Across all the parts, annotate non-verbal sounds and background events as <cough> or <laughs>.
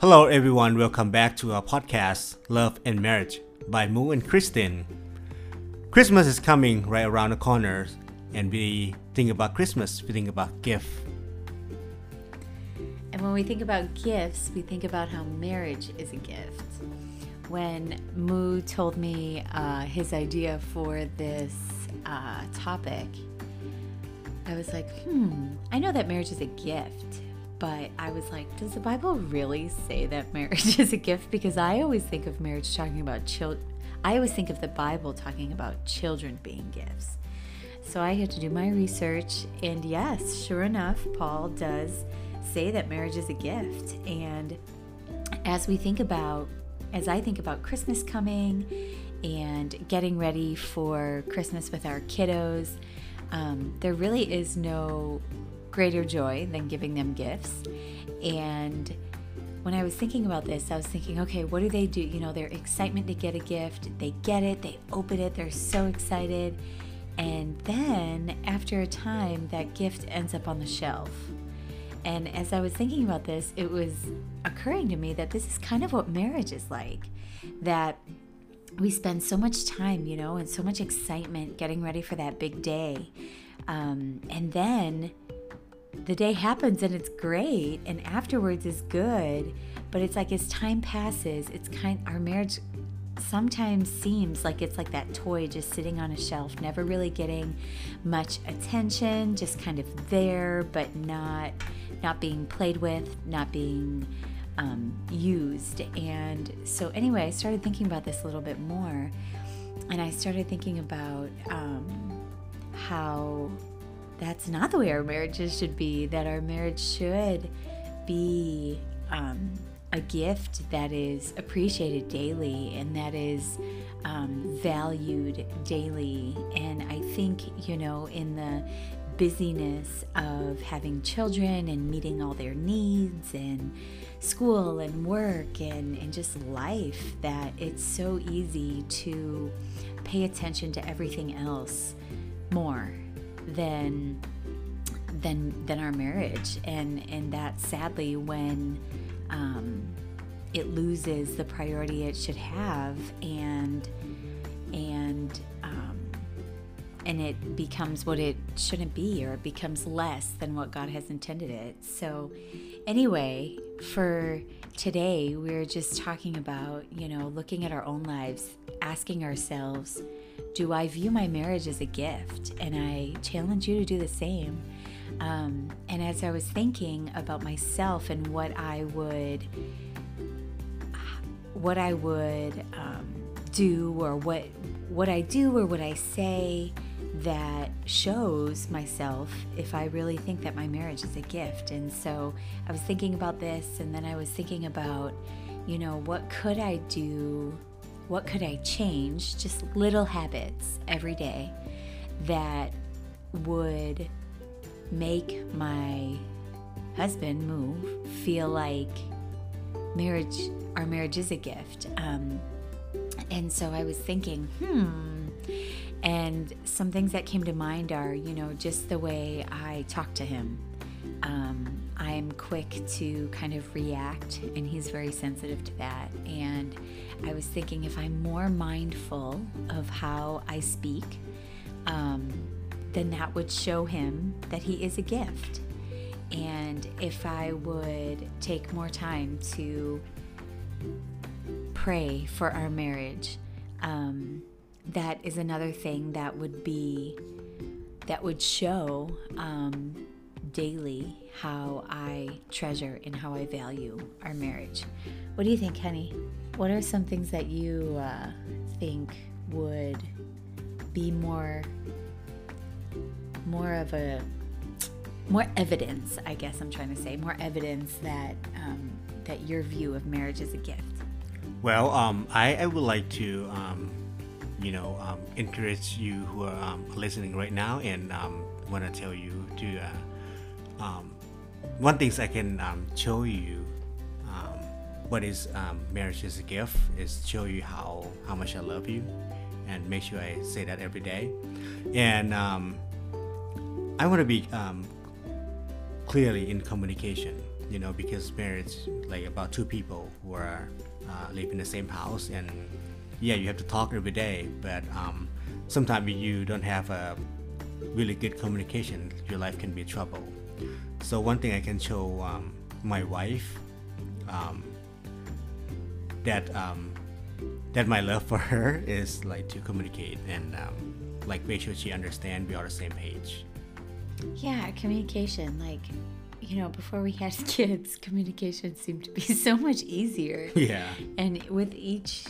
Hello, everyone. Welcome back to our podcast, Love and Marriage by Moo and Kristen. Christmas is coming right around the corner, and we think about Christmas, we think about gift. And when we think about gifts, we think about how marriage is a gift. When Moo told me uh, his idea for this uh, topic, I was like, hmm, I know that marriage is a gift, but I was like, does the Bible really say that <laughs> marriage is a gift? Because I always think of marriage talking about children. I always think of the Bible talking about children being gifts. So I had to do my research, and yes, sure enough, Paul does say that marriage is a gift. And as we think about, as I think about Christmas coming and getting ready for Christmas with our kiddos, um, there really is no greater joy than giving them gifts. And when I was thinking about this, I was thinking, okay, what do they do? You know, their excitement to get a gift, they get it, they open it, they're so excited. And then after a time, that gift ends up on the shelf. And as I was thinking about this, it was occurring to me that this is kind of what marriage is like. That we spend so much time, you know, and so much excitement getting ready for that big day. Um, and then the day happens and it's great, and afterwards is good. But it's like as time passes, it's kind our marriage sometimes seems like it's like that toy just sitting on a shelf, never really getting much attention, just kind of there, but not not being played with, not being um, used. And so, anyway, I started thinking about this a little bit more, and I started thinking about um, how that's not the way our marriages should be, that our marriage should be. Um, a gift that is appreciated daily and that is um, valued daily. And I think, you know, in the busyness of having children and meeting all their needs and school and work and, and just life that it's so easy to pay attention to everything else more than than than our marriage and and that sadly when um, it loses the priority it should have and and um, and it becomes what it shouldn't be or it becomes less than what God has intended it. So, anyway, for today, we're just talking about, you know, looking at our own lives, asking ourselves, do I view my marriage as a gift? And I challenge you to do the same. Um, and as I was thinking about myself and what I would, what I would um, do, or what what I do, or what I say, that shows myself if I really think that my marriage is a gift. And so I was thinking about this, and then I was thinking about, you know, what could I do? What could I change? Just little habits every day that would make my husband Moo feel like marriage our marriage is a gift um, and so i was thinking hmm and some things that came to mind are, you know, just the way I talk to him. Um, I'm quick to kind of react, and he's very sensitive to that. And I was thinking if I'm more mindful of how I speak, um, then that would show him that he is a gift. And if I would take more time to pray for our marriage, um, that is another thing that would be that would show um, daily how I treasure and how I value our marriage. What do you think, Kenny? What are some things that you uh, think would be more more of a more evidence? I guess I'm trying to say more evidence that um, that your view of marriage is a gift. Well, um, I, I would like to um, you know um, encourage you who are um, listening right now and um, want to tell you to uh, um, one things I can um, show you um, what is marriage is a gift is show you how how much I love you and make sure I say that every day and I want to be clearly in communication you know, because marriage like about two people who are uh, live in the same house, and yeah, you have to talk every day, but um, sometimes you don't have a really good communication, your life can be trouble. So one thing I can show um, my wife um, that um, that my love for her <laughs> is like to communicate and um, like make sure she understand we are on the same page. Yeah, communication. Like, you know, before we had <laughs> kids, communication seemed to be <laughs> so much easier. Yeah. And with each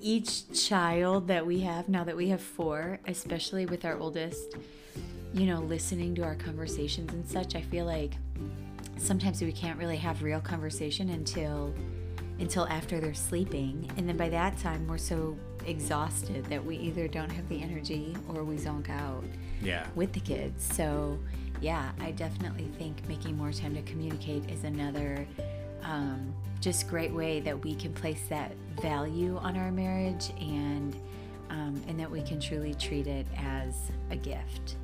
each child that we have now that we have four, especially with our oldest, you know, listening to our conversations and such, I feel like sometimes we can't really have real conversation until until after they're sleeping. And then by that time we're so exhausted that we either don't have the energy or we zonk out Yeah. with the kids. So, yeah, I definitely think making more time to communicate is another um, just great way that we can place that value on our marriage and um, and that we can truly treat it as a gift.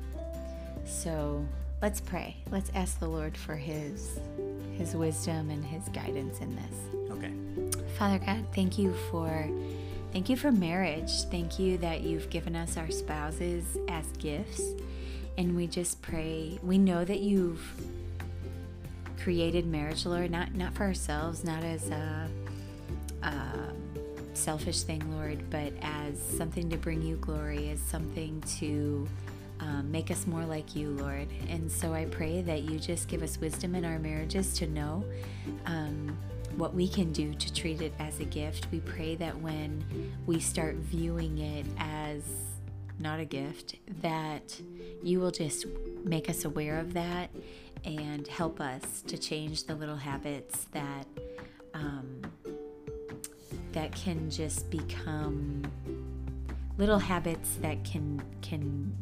So let's pray. Let's ask the Lord for His His wisdom and His guidance in this. Okay. Father God, thank you for thank you for marriage. Thank you that you've given us our spouses as gifts. And we just pray, we know that you've created marriage, Lord, not not for ourselves, not as a, a selfish thing, Lord, but as something to bring you glory, as something to um, make us more like you, Lord. And so I pray that you just give us wisdom in our marriages to know um, what we can do to treat it as a gift. We pray that when we start viewing it as not a gift, that you will just make us aware of that and help us to change the little habits that um, that can just become little habits that can can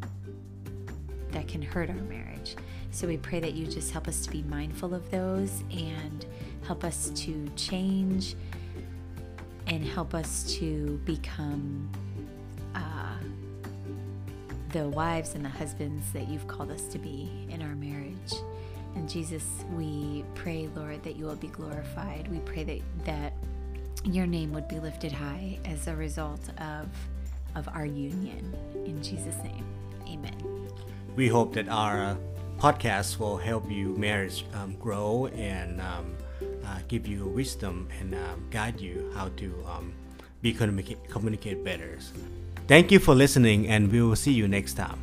that can hurt our marriage. So we pray that you just help us to be mindful of those and help us to change and help us to become uh, the wives and the husbands that you've called us to be in our marriage. And Jesus, we pray, Lord, that you will be glorified. We pray that that your name would be lifted high as a result of of our union. In Jesus' name, Amen. We hope that our uh, podcast will help you marriage um, grow and um, uh, give you wisdom and um, guide you how to um, be communica- communicate better. Thank you for listening, and we will see you next time.